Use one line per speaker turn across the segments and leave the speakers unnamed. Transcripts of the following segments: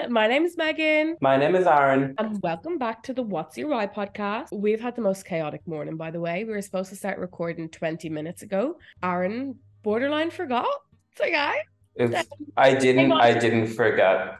everyone. My name is Megan.
My name is Aaron.
And welcome back to the What's Your Why podcast. We've had the most chaotic morning, by the way. We were supposed to start recording 20 minutes ago. Aaron borderline forgot. It's I.
It's, I didn't. I didn't forget.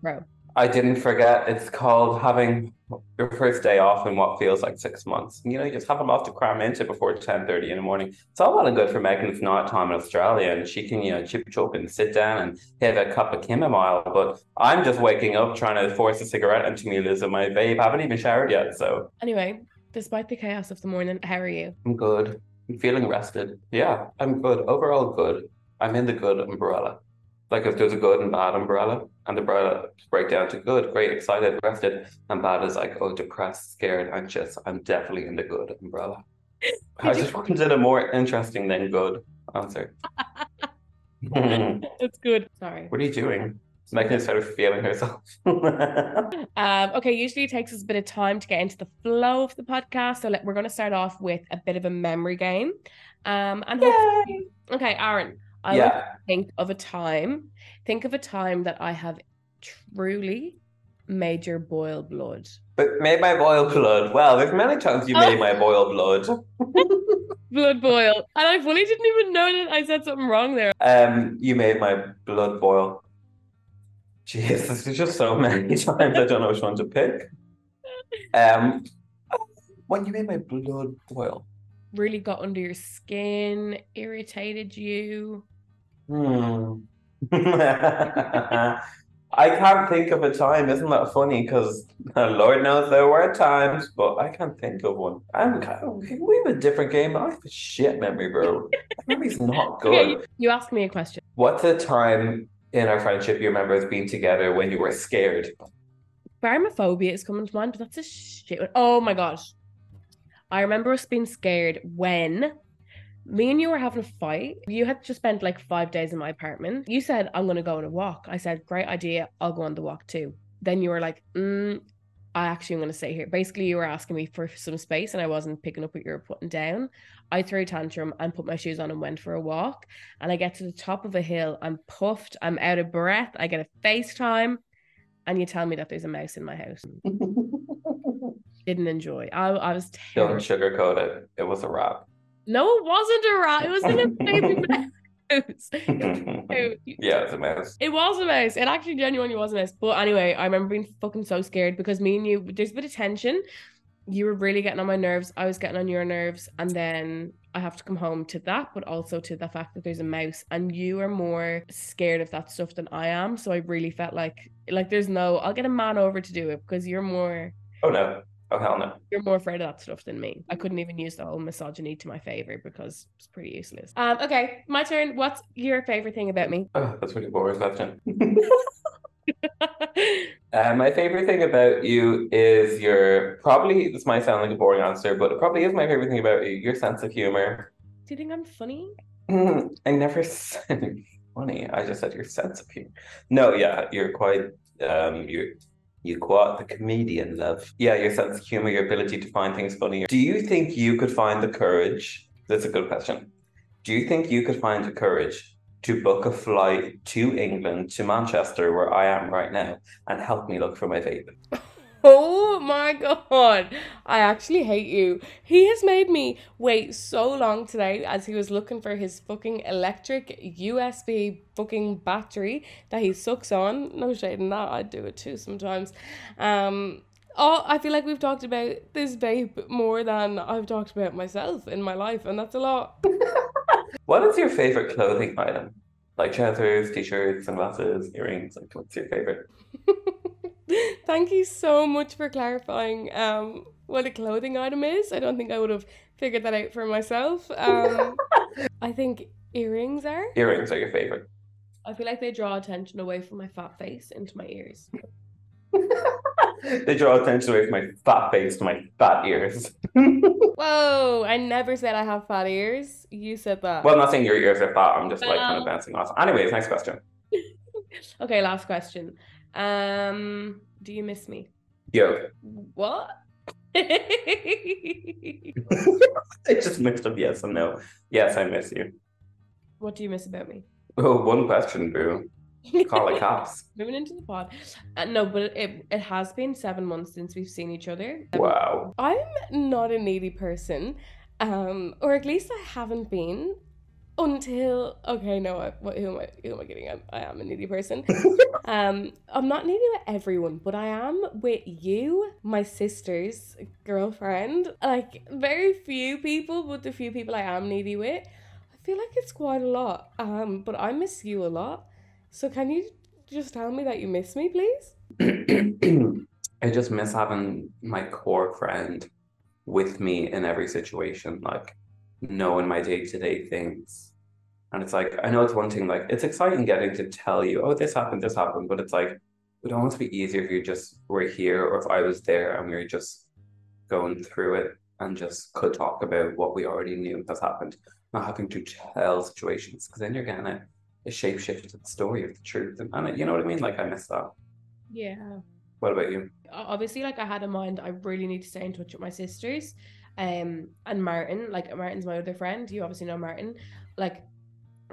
Bro.
I didn't forget. It's called having your first day off in what feels like six months. You know, you just have a lot to cram into before ten thirty in the morning. It's all well and good for Megan if not time in Australia, and she can you know chip chop and sit down and have a cup of chamomile. But I'm just waking up trying to force a cigarette into me, Liz, and my vape. I haven't even showered yet. So
anyway, despite the chaos of the morning, how are you?
I'm good. I'm feeling rested. Yeah, I'm good. Overall, good. I'm in the good umbrella. Like if there's a good and bad umbrella, and the umbrella break down to good, great, excited, rested, and bad is like, oh, depressed, scared, anxious. I'm definitely in the good umbrella. I just wanted a more interesting than good answer.
That's good. Sorry.
What are you doing? Making Megan started feeling herself.
um, okay, usually it takes us a bit of time to get into the flow of the podcast. So let, we're going to start off with a bit of a memory game. Um, and okay, Aaron, I yeah. think of a time, think of a time that I have truly made your boil blood.
But made my boil blood. Well, there's many times you made my boil blood.
blood boil. And I fully didn't even know that I said something wrong there.
Um, you made my blood boil. Jesus, there's just so many times I don't know which one to pick. Um, when you made my blood boil.
Really got under your skin, irritated you.
Hmm. I can't think of a time. Isn't that funny? Because Lord knows there were times, but I can't think of one. I'm kind of, we have a different game. I have a shit memory, bro. Memory's not good. Okay,
you, you asked me a question.
What's a time in our friendship you remember us being together when you were scared?
Baromophobia is coming to mind, but that's a shit. One. Oh my gosh. I remember us being scared when me and you were having a fight. You had just spent like five days in my apartment. You said, I'm going to go on a walk. I said, Great idea. I'll go on the walk too. Then you were like, mm, I actually am going to stay here. Basically, you were asking me for some space and I wasn't picking up what you were putting down. I threw a tantrum and put my shoes on and went for a walk. And I get to the top of a hill. I'm puffed. I'm out of breath. I get a FaceTime. And you tell me that there's a mouse in my house. Didn't enjoy. I, I was
terrible. Don't sugarcoat it. It was a wrap.
No, it wasn't a rat. It was in a baby mouse.
yeah, it's a mouse.
It was a mouse. It actually genuinely was a mouse. But anyway, I remember being fucking so scared because me and you, there's a bit of tension. You were really getting on my nerves. I was getting on your nerves. And then I have to come home to that, but also to the fact that there's a mouse. And you are more scared of that stuff than I am. So I really felt like, like, there's no, I'll get a man over to do it because you're more.
Oh, no. Oh hell no!
You're more afraid of that stuff than me. I couldn't even use the whole misogyny to my favor because it's pretty useless. Um, okay, my turn. What's your favorite thing about me?
Oh, that's really boring question. uh, my favorite thing about you is your probably this might sound like a boring answer, but it probably is my favorite thing about you. Your sense of humor.
Do you think I'm funny?
Mm, I never said funny. I just said your sense of humor. No, yeah, you're quite um, you're you quote the comedian love. Yeah, your sense of humor, your ability to find things funny. Do you think you could find the courage? That's a good question. Do you think you could find the courage to book a flight to England, to Manchester, where I am right now, and help me look for my vape?
Oh my god. I actually hate you. He has made me wait so long today as he was looking for his fucking electric USB fucking battery that he sucks on. No shade in that. I do it too sometimes. Um Oh, I feel like we've talked about this vape more than I've talked about myself in my life, and that's a lot.
what is your favorite clothing item? Like trousers, t-shirts, sunglasses, earrings. Like, what's your favorite?
Thank you so much for clarifying um, what a clothing item is. I don't think I would have figured that out for myself. Um, I think earrings are.
Earrings are your favorite.
I feel like they draw attention away from my fat face into my ears.
they draw attention away from my fat face to my fat ears.
Whoa, I never said I have fat ears. You said that.
Well, I'm not saying your ears are fat. I'm just like kind of bouncing off. Anyways, next question.
okay, last question. Um, do you miss me?
Yo.
What?
I just mixed up yes and no. Yes, I miss you.
What do you miss about me?
Oh, one question, boo. Call the cops.
Moving into the pod. Uh, no, but it, it has been seven months since we've seen each other. Um,
Wow.
I'm not a needy person, um, or at least I haven't been until okay. No, I, what, who am I? Who am I kidding? I'm, I am a needy person. um, I'm not needy with everyone, but I am with you, my sister's girlfriend. Like very few people, but the few people I am needy with, I feel like it's quite a lot. Um, but I miss you a lot. So can you just tell me that you miss me, please?
I just miss having my core friend with me in every situation, like knowing my day to day things. And it's like, I know it's one thing, like, it's exciting getting to tell you, oh, this happened, this happened, but it's like, it would almost be easier if you just were here or if I was there and we were just going through it and just could talk about what we already knew has happened, not having to tell situations, because then you're getting a, a shape shift to the story of the truth. And, and you know what I mean? Like, I miss that.
Yeah.
What about you?
Obviously, like I had in mind, I really need to stay in touch with my sisters. Um, and Martin, like Martin's my other friend. You obviously know Martin. Like,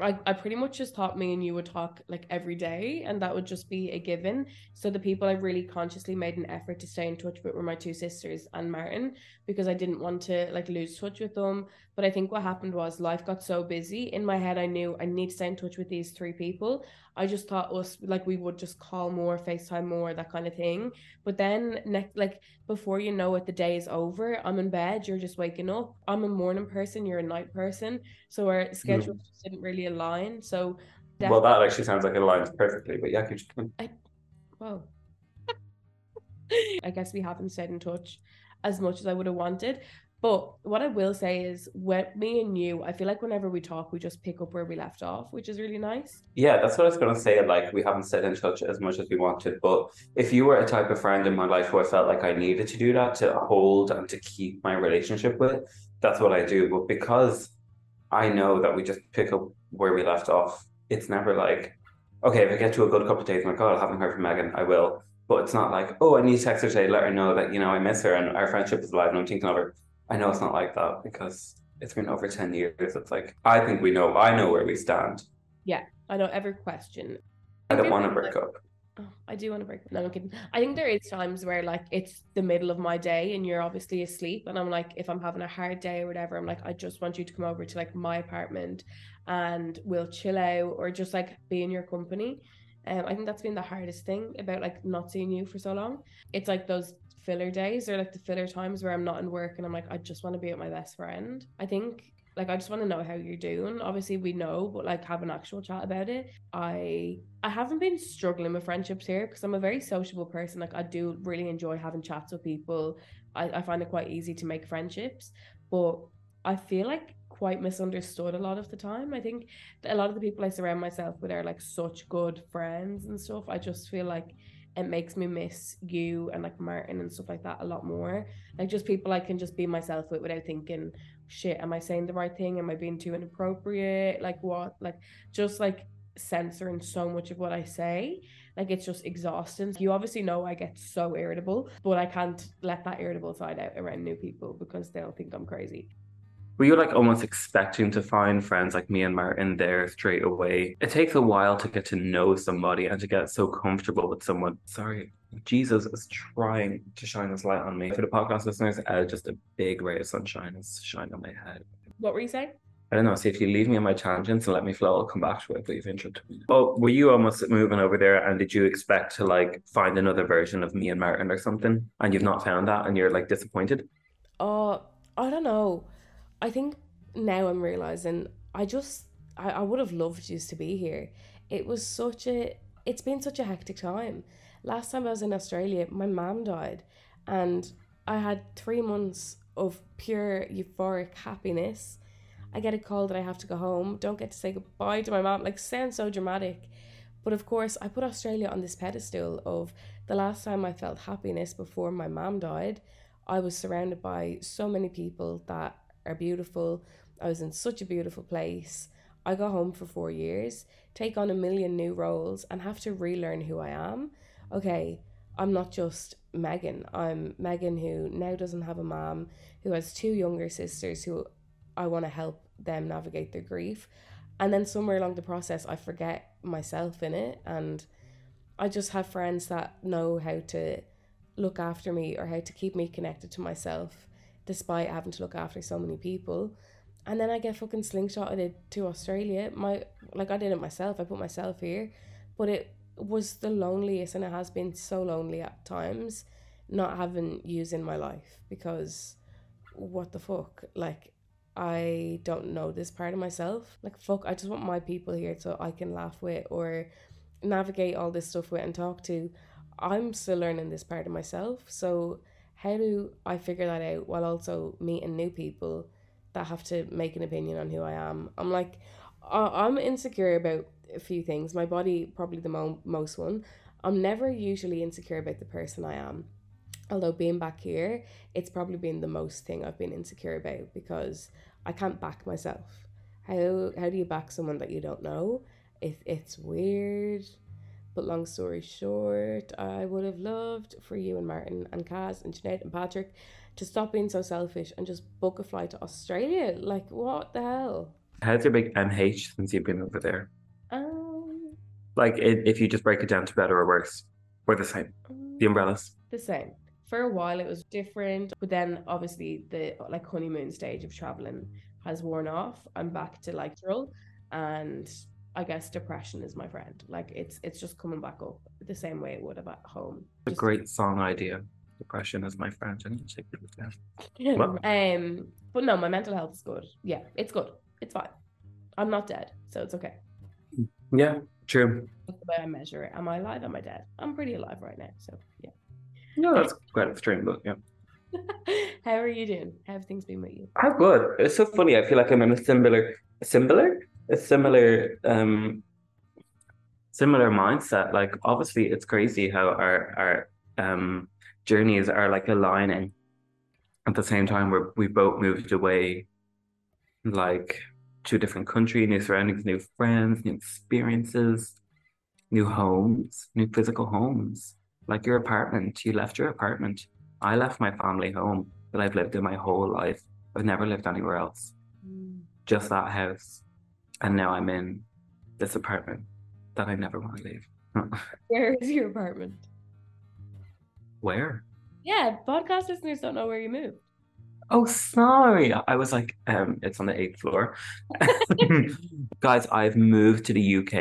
I, I pretty much just thought me and you would talk like every day, and that would just be a given. So the people I really consciously made an effort to stay in touch with were my two sisters and Martin because I didn't want to like lose touch with them. But I think what happened was life got so busy. In my head, I knew I need to stay in touch with these three people. I just thought us like we would just call more, FaceTime more, that kind of thing. But then next like before you know it, the day is over. I'm in bed, you're just waking up. I'm a morning person, you're a night person. So our mm. schedules just didn't really align. So
Well, that actually sounds like it aligns perfectly, but yeah, keep going.
Whoa. I guess we haven't stayed in touch as much as I would have wanted. But what I will say is, when me and you, I feel like whenever we talk, we just pick up where we left off, which is really nice.
Yeah, that's what I was going to say. Like, we haven't stayed in touch as much as we wanted, but if you were a type of friend in my life who I felt like I needed to do that to hold and to keep my relationship with, that's what I do. But because I know that we just pick up where we left off, it's never like, okay, if I get to a good couple of days, like, oh, I haven't heard from Megan, I will. But it's not like, oh, I need to text her today, let her know that, you know, I miss her and our friendship is alive and I'm thinking of her. I know it's not like that because it's been over 10 years. It's like, I think we know, I know where we stand.
Yeah, I know every question.
I don't want to break up.
Oh, I do want to break up. No, I'm kidding. I think there is times where like it's the middle of my day and you're obviously asleep, and I'm like, if I'm having a hard day or whatever, I'm like, I just want you to come over to like my apartment and we'll chill out or just like be in your company. Um, I think that's been the hardest thing about like not seeing you for so long. It's like those filler days or like the filler times where I'm not in work and I'm like, I just want to be with my best friend. I think like I just want to know how you're doing. Obviously we know, but like have an actual chat about it. I I haven't been struggling with friendships here because I'm a very sociable person. Like I do really enjoy having chats with people. I, I find it quite easy to make friendships, but I feel like quite misunderstood a lot of the time. I think a lot of the people I surround myself with are like such good friends and stuff. I just feel like it makes me miss you and like Martin and stuff like that a lot more. Like just people I can just be myself with without thinking, shit, am I saying the right thing? Am I being too inappropriate? Like what? Like just like censoring so much of what I say. Like it's just exhausting. You obviously know I get so irritable, but I can't let that irritable side out around new people because they'll think I'm crazy.
Were you like almost expecting to find friends like me and Martin there straight away? It takes a while to get to know somebody and to get so comfortable with someone. Sorry, Jesus is trying to shine this light on me. For the podcast listeners, uh, just a big ray of sunshine is shining on my head.
What were you saying?
I don't know. See, if you leave me on my tangents and let me flow, I'll come back to it. But you've interrupted me. Oh, were you almost moving over there? And did you expect to like find another version of me and Martin or something? And you've not found that, and you're like disappointed?
Oh, I don't know. I think now I'm realizing I just I, I would have loved you to be here. It was such a it's been such a hectic time. Last time I was in Australia, my mom died and I had three months of pure euphoric happiness. I get a call that I have to go home, don't get to say goodbye to my mom, like sounds so dramatic. But of course I put Australia on this pedestal of the last time I felt happiness before my mom died. I was surrounded by so many people that are beautiful. I was in such a beautiful place. I go home for four years, take on a million new roles, and have to relearn who I am. Okay, I'm not just Megan. I'm Megan who now doesn't have a mom, who has two younger sisters who I want to help them navigate their grief.
And then somewhere along the process, I forget myself in it. And I just have friends that know how to look after me or how to keep me connected to myself despite having to look after so many people. And then I get fucking slingshotted to Australia. My like I did it myself. I put myself here, but it was the loneliest, and it has been so lonely at times, not having you in my life because what the fuck, like I don't know this part of myself. Like fuck, I just want my people here so I can laugh with or navigate all this stuff with and talk to. I'm still learning this part of myself, so how do I figure that out while also meeting new people that have to make an opinion on who I am? I'm like, I'm insecure about a few things. My body, probably the mo- most one. I'm never usually insecure about the person I am. Although being back here, it's probably been the most thing I've been insecure about because I can't back myself. How how do you back someone that you don't know? It, it's weird. But long story short, I would have loved for you and Martin and Kaz and Jeanette and Patrick to stop being so selfish and just book a flight to Australia. Like, what the hell?
How's your big MH since you've been over there?
Um,
Like, i if you just break it down to better or worse, or the same. The umbrellas.
the same. For a while, it was different, but then obviously the like honeymoon stage of traveling has worn off. I'm back to like drill, and I guess depression is my friend. Like it's it's just coming back up the same way it would have at home.
A
Just-
great song idea. Depression is my friend. I need to take it down. Well-
um, but no, my mental health is good. Yeah, it's good. It's fine. I'm not dead, so it's okay.
Yeah, true.
That's the way I measure it. Am I alive? Am I dead? I'm pretty alive right now. So yeah.
No, that's quite extreme, but yeah.
How are you doing? How have things been with you?
I'm good. It's so funny. I feel like I'm in a similar, similar, a similar, um, similar mindset. Like, obviously, it's crazy how our our um journeys are like aligning. At the same time, we're we both moved away, like to a different country, new surroundings, new friends, new experiences, new homes, new physical homes. Like your apartment, you left your apartment. I left my family home that I've lived in my whole life. I've never lived anywhere else, just that house. And now I'm in this apartment that I never want to leave.
Where is your apartment?
Where?
Yeah, podcast listeners don't know where you moved.
Oh, sorry. I was like, um, it's on the eighth floor. Guys, I've moved to the UK.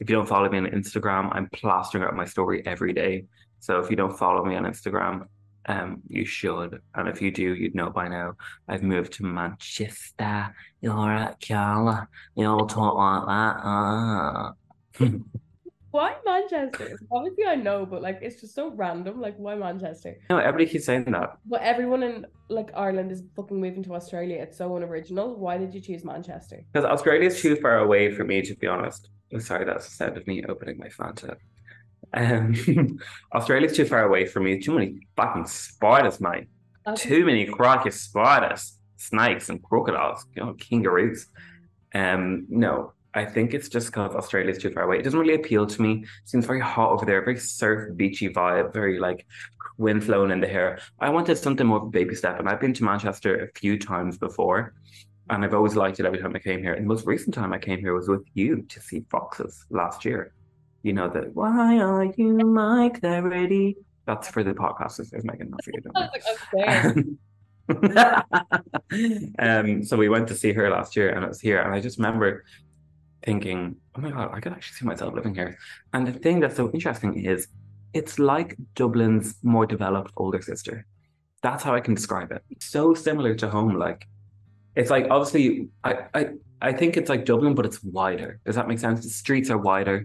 If you don't follow me on Instagram, I'm plastering out my story every day. So if you don't follow me on Instagram, um, you should. And if you do, you'd know by now. I've moved to Manchester. You're at Carla? You all talk like that. Ah.
Why Manchester? Obviously, I know, but like it's just so random. Like, why Manchester?
no, everybody keeps saying that.
But everyone in like Ireland is fucking moving to Australia. It's so unoriginal. Why did you choose Manchester?
Because Australia is too far away for me, to be honest. Oh, sorry, that's the sound of me opening my Fanta. Um, Australia's too far away for me. Too many fucking spiders, mate. Too many crikey spiders, snakes, and crocodiles. You know, kangaroos. Um, no, I think it's just because Australia's too far away. It doesn't really appeal to me. seems very hot over there, very surf beachy vibe, very like wind flowing in the hair. I wanted something more of a baby step, and I've been to Manchester a few times before, and I've always liked it every time I came here. And the most recent time I came here was with you to see Foxes last year. You know that why are you my clarity? That's for the podcast. Is Megan, not for you. Don't
I
worry.
was like,
um, so we went to see her last year, and it was here, and I just remember thinking, "Oh my god, I could actually see myself living here." And the thing that's so interesting is, it's like Dublin's more developed older sister. That's how I can describe it. So similar to home, like it's like obviously, I I I think it's like Dublin, but it's wider. Does that make sense? The streets are wider.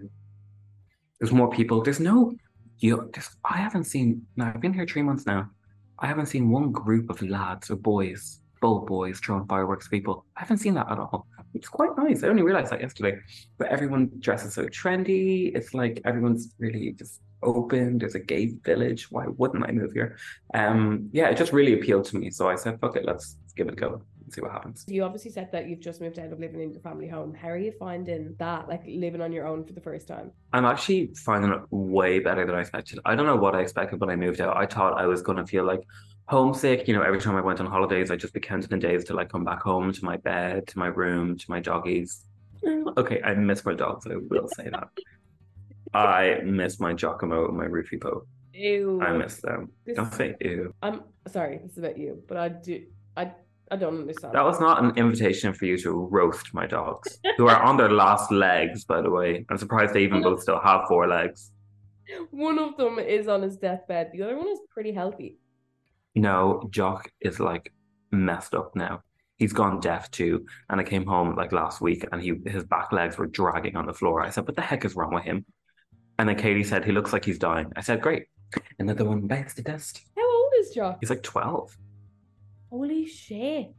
There's more people. There's no, you. There's, I haven't seen. Now I've been here three months now. I haven't seen one group of lads or boys, bold boys, throwing fireworks people. I haven't seen that at all. It's quite nice. I only realized that yesterday. But everyone dresses so trendy. It's like everyone's really just open. There's a gay village. Why wouldn't I move here? Um, yeah, it just really appealed to me. So I said, fuck it, let's give it a go and see what happens.
You obviously said that you've just moved out of living in your family home. How are you finding that, like living on your own for the first time?
I'm actually finding it way better than I expected. I don't know what I expected when I moved out. I thought I was going to feel like homesick. You know, every time I went on holidays, I just be counting the days till I come back home to my bed, to my room, to my doggies. Mm, okay, I miss my dogs. I will say that. I miss my Giacomo and my Roofie Poe.
Ew.
I miss them.
This-
Don't say ew.
I'm sorry, this is about you, but I do I I don't understand.
That was not an invitation for you to roast my dogs, who are on their last legs, by the way. I'm surprised they even both still have four legs.
One of them is on his deathbed. The other one is pretty healthy.
No, Jock is like messed up now. He's gone deaf too. And I came home like last week and he his back legs were dragging on the floor. I said, What the heck is wrong with him? And then Katie said, He looks like he's dying. I said, Great. Another one bites the dust.
How old is Jock?
He's like 12.
Holy shit.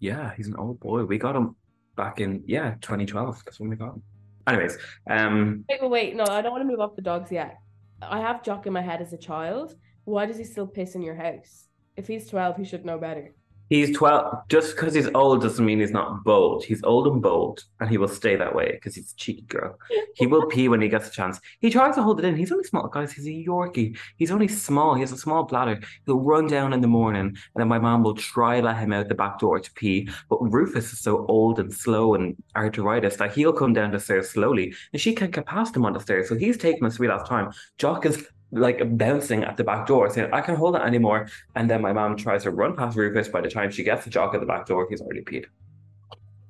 Yeah, he's an old boy. We got him back in, yeah, 2012. That's when we got him. Anyways, um,
Wait, wait, wait. No, I don't want to move off the dogs yet. I have Jock in my head as a child. Why does he still piss in your house? If he's 12, he should know better.
He's 12. Just because he's old doesn't mean he's not bold. He's old and bold, and he will stay that way because he's a cheeky girl. He will pee when he gets a chance. He tries to hold it in. He's only small, guys. He's a Yorkie. He's only small. He has a small bladder. He'll run down in the morning, and then my mom will try to let him out the back door to pee. But Rufus is so old and slow and arthritis that he'll come down the stairs slowly, and she can't get past him on the stairs. So he's taking a sweet last time. Jock is like bouncing at the back door, saying, I can't hold it anymore. And then my mom tries to run past Rufus. By the time she gets to Jock at the back door, he's already peed.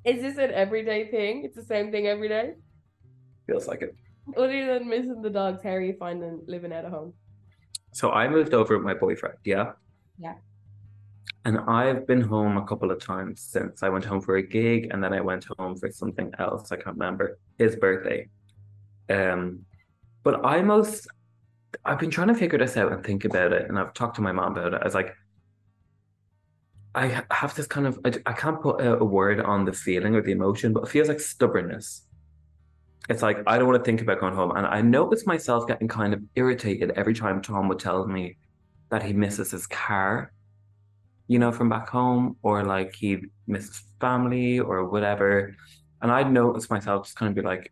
Is this an everyday thing? It's the same thing every day?
Feels like it.
Other than missing the dogs, how are you finding living out of home?
So I moved over with my boyfriend, yeah?
Yeah.
And I've been home a couple of times since I went home for a gig and then I went home for something else. I can't remember his birthday. Um, but I most, I've been trying to figure this out and think about it. And I've talked to my mom about it. I was like, I have this kind of, I, I can't put a, a word on the feeling or the emotion, but it feels like stubbornness. It's like, I don't want to think about going home. And I noticed myself getting kind of irritated every time Tom would tell me that he misses his car, you know, from back home, or like he misses family or whatever. And I'd noticed myself just kind of be like,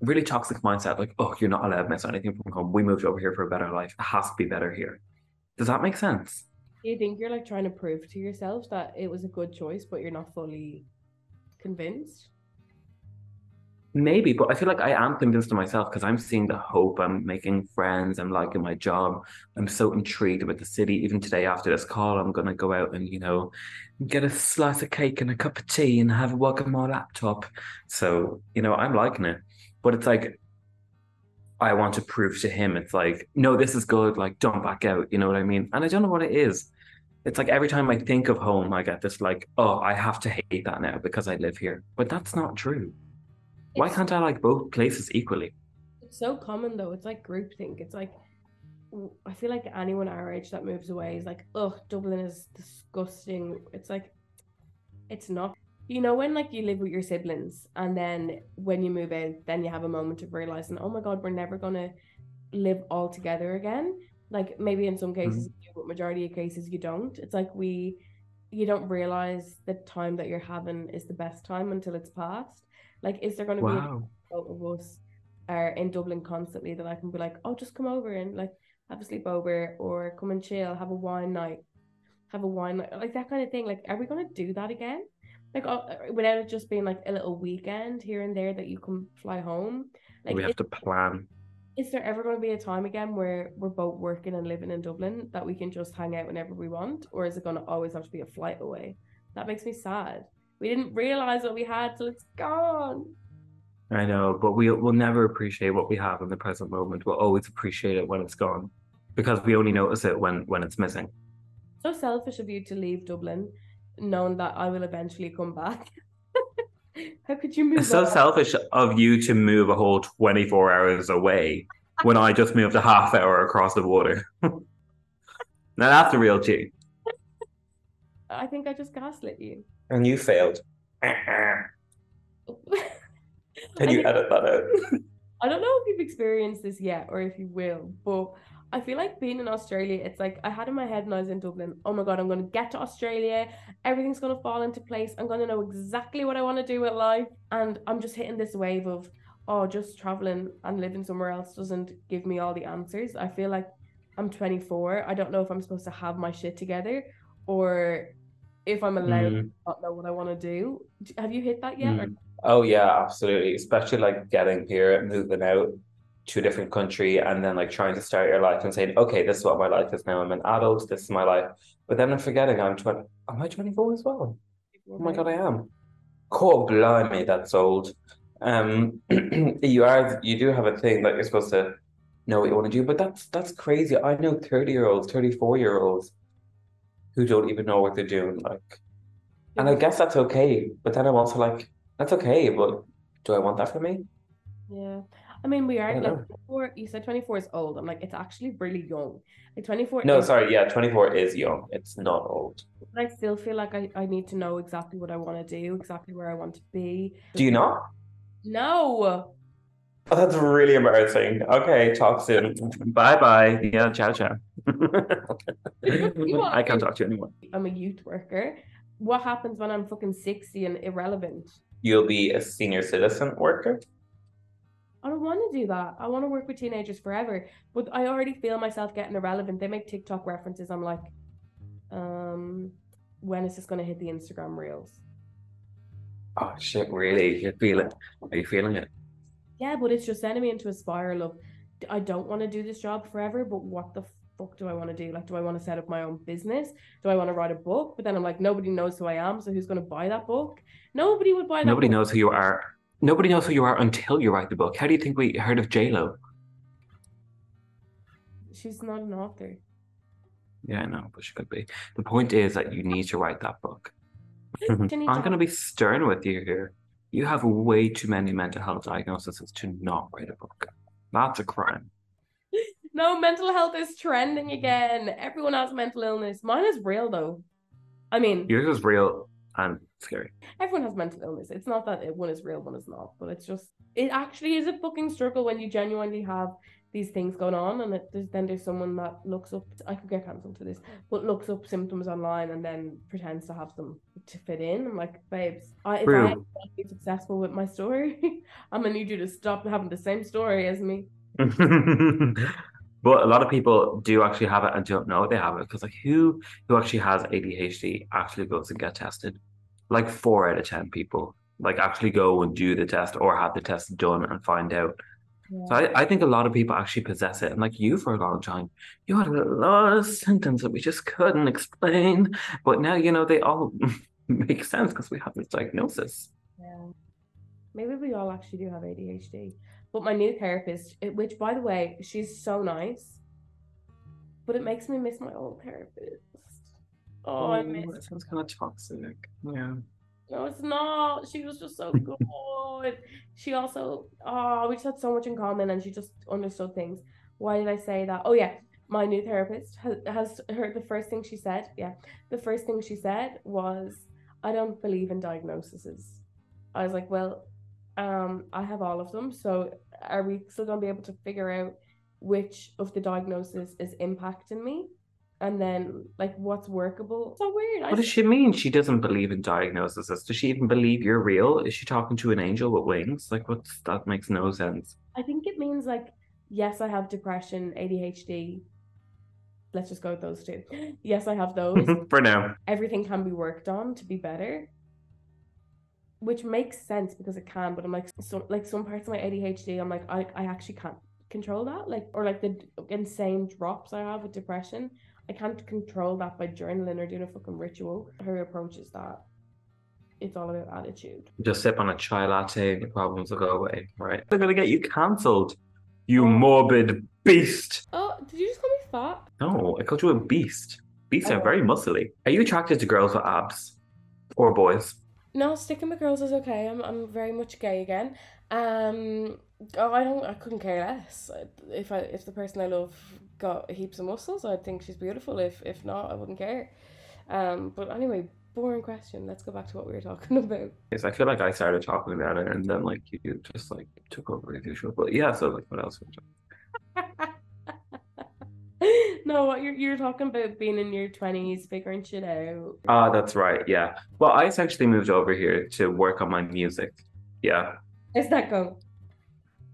really toxic mindset, like, oh, you're not allowed to miss anything from home. We moved over here for a better life. It has to be better here. Does that make sense?
Do you think you're like trying to prove to yourself that it was a good choice, but you're not fully convinced?
Maybe, but I feel like I am convinced of myself because I'm seeing the hope. I'm making friends. I'm liking my job. I'm so intrigued about the city. Even today, after this call, I'm gonna go out and you know get a slice of cake and a cup of tea and have a walk on my laptop. So you know, I'm liking it. But it's like I want to prove to him. It's like, no, this is good. Like, don't back out. You know what I mean? And I don't know what it is. It's like every time I think of home, I get this like, oh, I have to hate that now because I live here. But that's not true. Why can't I like both places equally?
It's so common though. It's like groupthink. It's like I feel like anyone our age that moves away is like, oh, Dublin is disgusting. It's like it's not. You know when like you live with your siblings and then when you move out, then you have a moment of realizing, oh my god, we're never gonna live all together again. Like maybe in some mm-hmm. cases you do, but majority of cases you don't. It's like we you don't realize the time that you're having is the best time until it's past. Like, is there gonna be a
Wow.
of us are in Dublin constantly that I can be like, oh, just come over and like have a sleepover or come and chill, have a wine night, have a wine night, like that kind of thing. Like, are we gonna do that again? Like, uh, without it just being like a little weekend here and there that you can fly home. Like,
we
is,
have to plan.
is there ever going to be a time again where we're both working and living in Dublin that we can just hang out whenever we want, or is it going to always have to be a flight away? That makes me sad. We didn't realize what we had till it's gone.
I know, but we will never appreciate what we have in the present moment. We'll always appreciate it when it's gone, because we only notice it when when it's missing.
so selfish of you to leave Dublin, knowing that I will eventually come back. How could you move?
It's so
on?
selfish of you to move a whole twenty four hours away when I just moved a half hour across the water. now that's the real cheat.
I think I just gaslit you.
And you failed. Can you
think-
edit that out?
I don't know if you've experienced this yet or if you will, but I feel like being in Australia, it's like I had in my head when I was in Dublin, oh my God, I'm going to get to Australia. Everything's going to fall into place. I'm going to know exactly what I want to do with life. And I'm just hitting this wave of, oh, just traveling and living somewhere else doesn't give me all the answers. I feel like I'm 24. I don't know if I'm supposed to have my shit together or if I'm allowed to
Mm,
not know what I want to do. Have you hit that yet? Or
mm. Oh yeah, absolutely. Especially like getting here, moving out to a different country, and then like trying to start your life and saying, okay, this is what my life is now. I'm an adult. This is my life. But then I'm forgetting I'm twenty. Am I twenty four as well? Oh my god, I am. Cool, blimey, that's old. Um, you are you do have a thing that you're supposed to know what you want to do, but that's that's crazy. I know thirty year olds, thirty four year olds who don't even know what they're doing. Like, and I guess that's okay. But then I'm also like, that's okay. But do I want that for me?
Yeah. I mean, we are like. 24, you said 24 is old. I'm like, it's actually really young. Like 24
No, sorry. Yeah, twenty four is young. It's not old.
but I still feel like I, I need to know exactly what I want to do, exactly where I want to be.
Do you not?
No.
Oh, that's really embarrassing. Okay, talk soon. Bye bye. Yeah, ciao ciao. I can't talk to you anymore.
I'm a youth worker. What happens when I'm fucking 60 and irrelevant?
You'll be a senior citizen worker.
I don't want to do that. I want to work with teenagers forever. But I already feel myself getting irrelevant. They make TikTok references. I'm like, um, when is this going to hit the Instagram reels?
Oh shit, really? You feel it? Are you feeling it?
Yeah, but it's just sending me into a spiral of I don't want to do this job forever, but what the fuck do I want to do? Like, do I want to set up my own business? Do I want to write a book? But then I'm like, nobody knows who I am, so who's going to buy that book? Nobody would buy that.
Nobody
book.
knows who you are. Nobody knows who you are until you write the book. How do you think we heard of J Lo?
She's not an author.
Yeah, I know, but she could be. The point is that you need to write that book. I'm going to be stern with you here. You have way too many mental health diagnoses to not write a book. That's a crime.
No, mental health is trending again. Everyone has mental illness. Mine is real though. I mean,
Yours is real and scary.
everyone has mental illness. It's not that one is real, one is not, but it's just it actually is a fucking struggle when you genuinely have these things going on, and it, there's, then there's someone that looks up. I could get cancelled for this, but looks up symptoms online and then pretends to have them to fit in. I'm like, babes, I, if I want to be successful with my story, I'm gonna need you to stop having the same story as me.
but a lot of people do actually have it and don't know they have it because like who who actually has ADHD actually goes and get tested like four out of ten people like actually go and do the test or have the test done and find out so I, I think a lot of people actually possess it and like you for a long time you had a lot of symptoms that we just couldn't explain but now you know they all make sense because we have this diagnosis
Yeah. Maybe we all actually do have ADHD. But my new therapist, which by the way, she's so nice, but it makes me miss my old therapist. Oh, I oh, miss.
that sounds kind of toxic yeah
No, it's not. She was just so good. she also, oh, we just had so much in common, and she just understood things. Why did I say that? Oh yeah, my new therapist has, has heard the first thing she said. Yeah, the first thing she said was, "I don't believe in diagnoses." I was like, "Well, um, I have all of them. So are we still gonna be able to figure out which of the diagnoses is impacting me?" And then, like, what's workable? So weird. I
What does she mean? She doesn't believe in diagnoses. Does she even believe you're real? Is she talking to an angel with wings? Like, what's that? Makes no sense.
I think it means like, yes, I have depression, ADHD. Let's just go with those two. Yes, I have those.
For now,
Everything can be worked on to be better, which makes sense because it can. But I'm like, so like some parts of my ADHD, I'm like, I, I actually can't control that. Like, or like the insane drops I have with depression, I can't control that by journaling or doing a fucking ritual. Her approach is that it's all about attitude.
just sip on a chai latte and the problems will go away, right? They're gonna get you cancelled. You
Oh.
morbid beast.
Oh, did you just call me fat?
No, I called you a beast. Beasts are
Oh.
very muscly. Are you attracted to girls with abs? Or boys?
No, sticking with girls is okay. I'm I'm very much gay again. Um, oh, I don't. I couldn't care less. If I if the person I love got heaps of muscles, I'd think she's beautiful. If if not, I wouldn't care. Um, but anyway, boring question. Let's go back to what we were talking about.
Yes, I feel like I started talking about it and then like you just like took over as usual. But yeah, so like what else?
No, you're you're talking about being in your twenties, figuring shit out.
Ah, that's right. Yeah. Well, I essentially moved over here to work on my music. Yeah.
How's that go?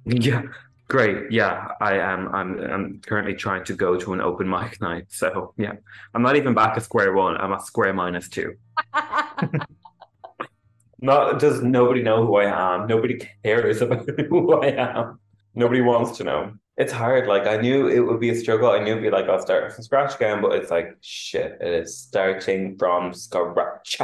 Yeah. Great. Yeah. I am. I'm. I'm currently trying to go to an open mic night. So yeah, I'm not even back at square one. I'm at square minus two. Not does nobody know who I am. Nobody cares about who I am. Nobody wants to know. It's hard. Like I knew it would be a struggle. I knew it'd be like I'll start from scratch again, but it's like shit. It is starting from scratch.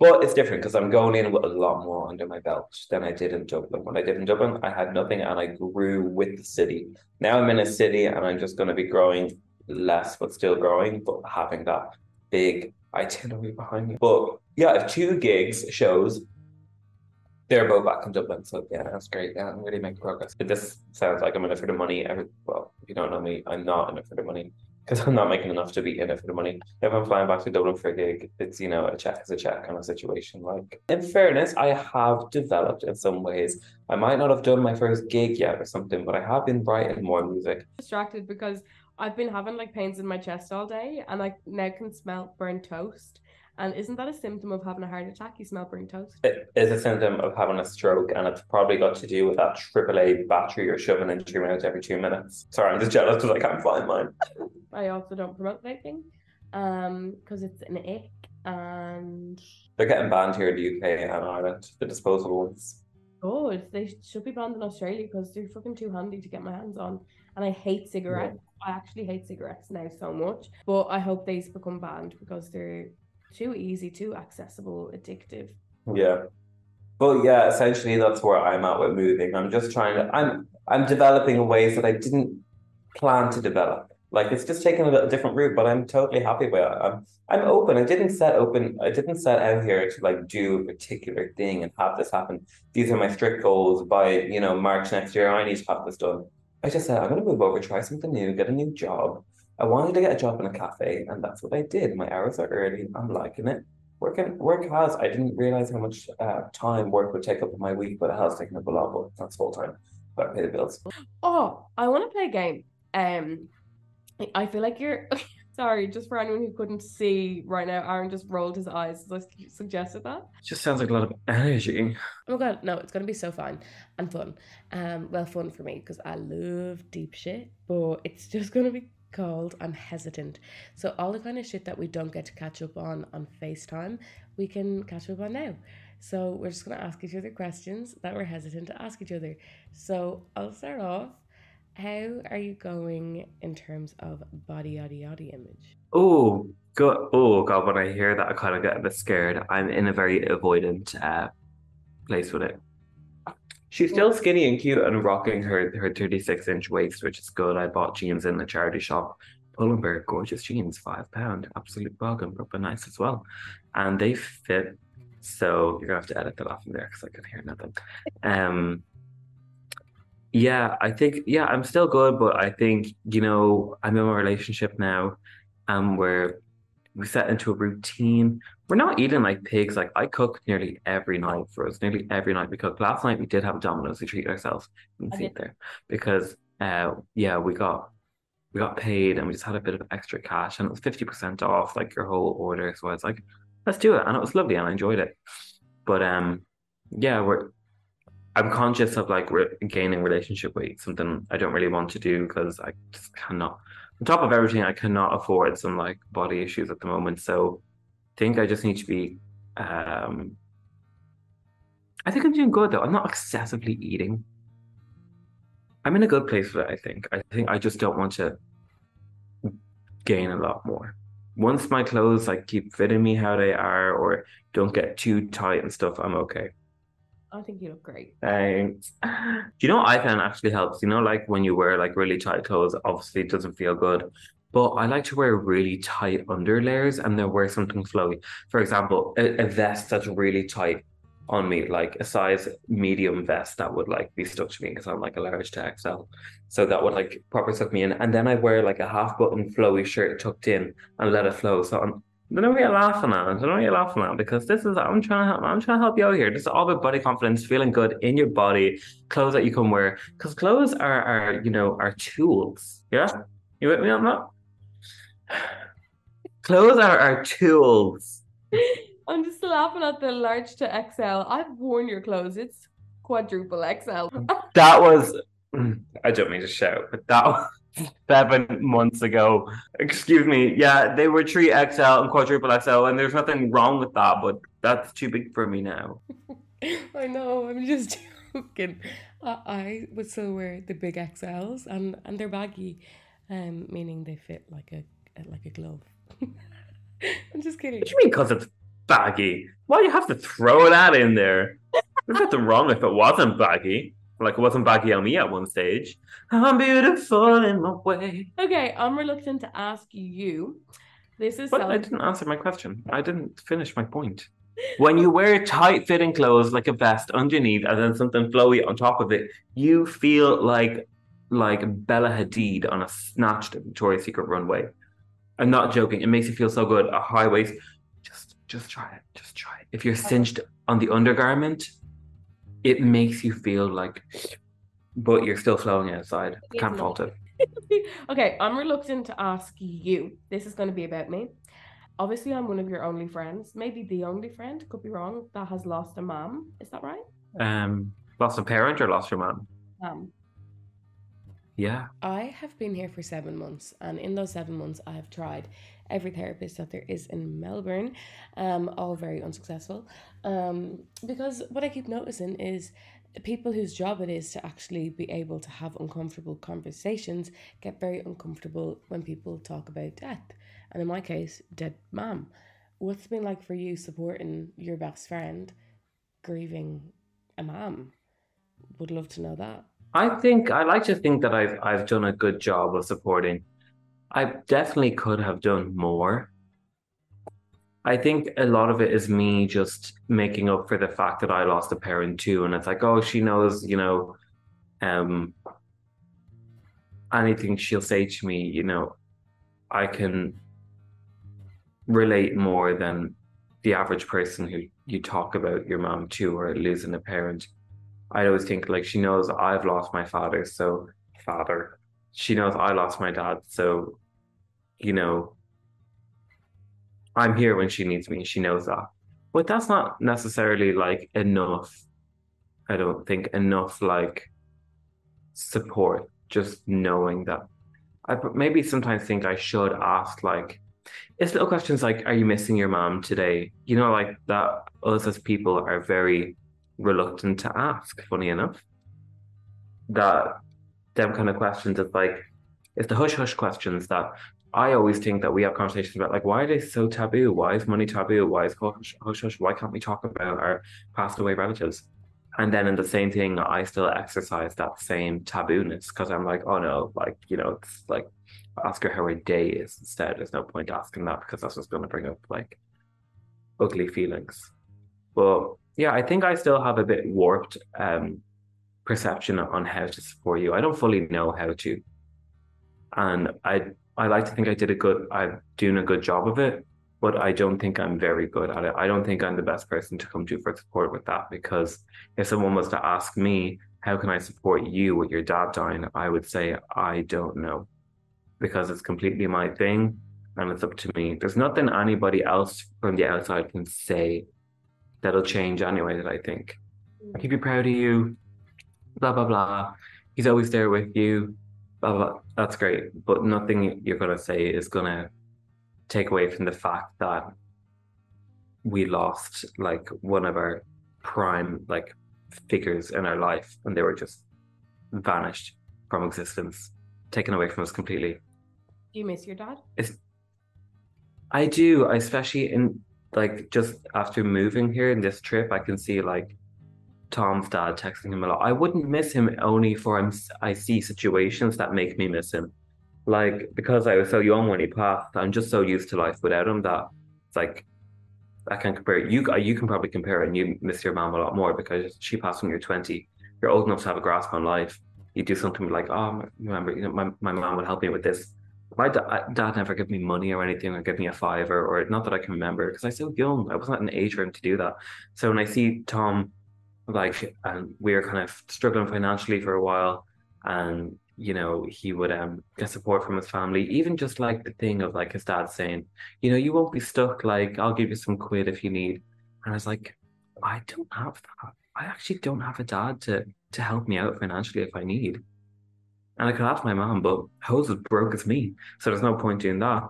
But it's different because I'm going in with a lot more under my belt than I did in Dublin. When I did in Dublin, I had nothing and I grew with the city. Now I'm in a city and I'm just going to be growing less, but still growing, but having that big itinerary behind me. But yeah, I have two gigs, shows. They're both back in Dublin, so yeah, that's great. Yeah, I'm really making progress. But this sounds like I'm in it for the money. Every, well, if you don't know me, I'm not in it for the money because I'm not making enough to be in it for the money. If I'm flying back to Dublin for a gig, it's you know a check is a check kind of situation. Like in fairness, I have developed in some ways. I might not have done my first gig yet or something, but I have been writing more music.
Distracted because I've been having like pains in my chest all day, and I now can smell burnt toast. And isn't that a symptom of having a heart attack? You smell burnt toast.
It is a symptom of having a stroke, and it's probably got to do with that AAA battery you're shoving into your mouth every two minutes. Sorry, I'm just jealous because I can't find mine.
I also don't promote vaping, um, because it's an ick, and
They're getting banned here in the UK and Ireland, the disposable ones.
good. They should be banned in Australia because they're fucking too handy to get my hands on. And I hate cigarettes. I actually hate cigarettes now so much. But I hope these become banned because they're too easy, too accessible, addictive.
Yeah. But yeah, essentially that's where I'm at with moving. I'm just trying to I'm I'm developing in ways that I didn't plan to develop. Like it's just taking a little different route, but I'm totally happy with it. I'm I'm open. I didn't set open I didn't set out here to like do a particular thing and have this happen. These are my strict goals by, you know, March next year. I need to have this done. I just said I'm gonna move over, try something new, get a new job. I wanted to get a job in a cafe, and that's what I did. My hours are early. I'm liking it. Working work has. I didn't realize how much uh, time work would take up in my week, but it has taken up a lot. But that's full time. Got to pay the bills.
Oh, I want to play a game. Um, I feel like you're. Sorry, just for anyone who couldn't see right now, Aaron just rolled his eyes. as I suggested that.
Just sounds like a lot of energy.
Oh my god, no, it's gonna be so fun and fun. Um, well, fun for me because I love deep shit, but it's just gonna be called I'm hesitant. So all the kind of shit that we don't get to catch up on on FaceTime, we can catch up on now. So we're just gonna ask each other questions that we're hesitant to ask each other. So I'll start off. How are you going in terms of body yaddy yaddy image?
Oh god! Oh god! When I hear that, I kind of get a bit scared. I'm in a very avoidant uh, place with it. She's still skinny and cute and rocking her her 36 inch waist, which is good. I bought jeans in the charity shop. Pull&Bear, gorgeous jeans, five pound, absolute bargain, proper nice as well, and they fit. So you're gonna have to edit that off in there because I can hear nothing. Um, yeah, I think yeah, I'm still good, but I think you know I'm in a relationship now, and we're we set into a routine. We're not eating like pigs. Like I cook nearly every night for us. Nearly every night we cook. Last night we did have Domino's. We treated ourselves. You can see it there because uh yeah we got we got paid and we just had a bit of extra cash and it was fifty percent off like your whole order. So I was like, let's do it, and it was lovely and I enjoyed it. But um yeah we're I'm conscious of like re- gaining relationship weight, something I don't really want to do because I just cannot. On top of everything, I cannot afford some like body issues at the moment. So think I just need to be. Um, I think I'm doing good though. I'm not excessively eating. I'm in a good place for it. I think. I think I just don't want to gain a lot more. Once my clothes like keep fitting me how they are, or don't get too tight and stuff, I'm okay.
I think you look great.
Thanks. Do you know what I found actually helps? You know, like when you wear like really tight clothes, obviously it doesn't feel good. But I like to wear really tight under layers and then wear something flowy. For example, a, a vest that's really tight on me, like a size medium vest that would like be stuck to me because I'm like a large to XL. So that would like proper suck me in. And then I wear like a half button flowy shirt tucked in and let it flow. So I'm don't know what you're laughing at. I don't know what you're laughing at because this is I'm trying to help I'm trying to help you out here. This is all about body confidence, feeling good in your body, clothes that you can wear. Because clothes are are, you know, are tools. Yeah? You with me on that? Clothes are our tools.
I'm just laughing at the large to XL. I've worn your clothes. It's quadruple XL.
That was I don't mean to shout, but that was seven months ago. Excuse me. Yeah, they were three XL and quadruple XL, and there's nothing wrong with that, but that's too big for me now.
I know. I'm just joking. I, I would still wear the big XLs, and and they're baggy, um, meaning they fit like a like a glove. I'm just kidding.
What do you mean? Because it's baggy? Why do you have to throw that in there? There's nothing wrong if it wasn't baggy. Like it wasn't baggy on me at one stage. I'm beautiful in my way.
Okay, I'm reluctant to ask you. This is
But I didn't answer my question. I didn't finish my point. When you wear tight fitting clothes like a vest underneath and then something flowy on top of it, you feel like like Bella Hadid on a snatched Victoria's Secret runway. I'm not joking. It makes you feel so good. A high waist. Just just try it. Just try it. If you're cinched on the undergarment, it makes you feel like but you're still flowing outside. Can't fault it.
okay, I'm reluctant to ask you. This is going to be about me. Obviously, I'm one of your only friends, maybe the only friend, could be wrong, that has lost a mom. Is that right?
Um, lost a parent or lost your mom?
Um,
Yeah.
I have been here for seven months, and in those seven months, I have tried every therapist that there is in Melbourne, um, all very unsuccessful. Um, because what I keep noticing is people whose job it is to actually be able to have uncomfortable conversations get very uncomfortable when people talk about death. And in my case, dead mom. What's been like for you supporting your best friend grieving a mom? Would love to know that.
I think I like to think that I've I've done a good job of supporting. I definitely could have done more. I think a lot of it is me just making up for the fact that I lost a parent too, and it's like, oh, she knows, you know, um, anything she'll say to me, you know, I can relate more than the average person who you talk about your mom to or losing a parent. I always think like she knows I've lost my father, so father. She knows I lost my dad, so you know I'm here when she needs me. She knows that. But that's not necessarily like enough. I don't think enough like support, just knowing that. I maybe sometimes think I should ask like it's little questions like, are you missing your mom today? You know, like that us as people are very reluctant to ask, funny enough. That them kind of questions is like it's the hush hush questions that I always think that we have conversations about like why are they so taboo? Why is money taboo? Why is hush hush? hush? Why can't we talk about our passed away relatives? And then in the same thing, I still exercise that same tabooness because I'm like, oh no, like you know, it's like ask her how her day is instead. There's no point asking that because that's just going to bring up like ugly feelings. But yeah, I think I still have a bit warped um, perception on how to support you. I don't fully know how to, and I I like to think I did a good I'm doing a good job of it, but I don't think I'm very good at it. I don't think I'm the best person to come to for support with that because if someone was to ask me how can I support you with your dad dying, I would say I don't know because it's completely my thing and it's up to me. There's nothing anybody else from the outside can say that'll change anyway, that I think. I keep you proud of you, blah, blah, blah. He's always there with you, blah, blah. That's great. But nothing you're going to say is going to take away from the fact that we lost like one of our prime like figures in our life and they were just vanished from existence, taken away from us completely.
Do you miss your dad?
It's, I do, especially in like just after moving here in this trip, I can see like Tom's dad texting him a lot. I wouldn't miss him only for I'm, I see situations that make me miss him. Like because I was so young when he passed, I'm just so used to life without him that it's like I can't compare it. You you can probably compare it, and you miss your mom a lot more because she passed when you're 20. You're old enough to have a grasp on life. You do something like, oh, remember, you know, my, my mom would help me with this my da- dad never gave me money or anything or give me a fiver or not that I can remember because I was so young. I wasn't at an age him to do that. So when I see Tom, like, and we were kind of struggling financially for a while, and you know he would um get support from his family, even just like the thing of like his dad saying, you know, you won't be stuck. Like I'll give you some quid if you need. And I was like, I don't have that. I actually don't have a dad to to help me out financially if I need And I could ask my mom, but hose as broke as me. So there's no point doing that.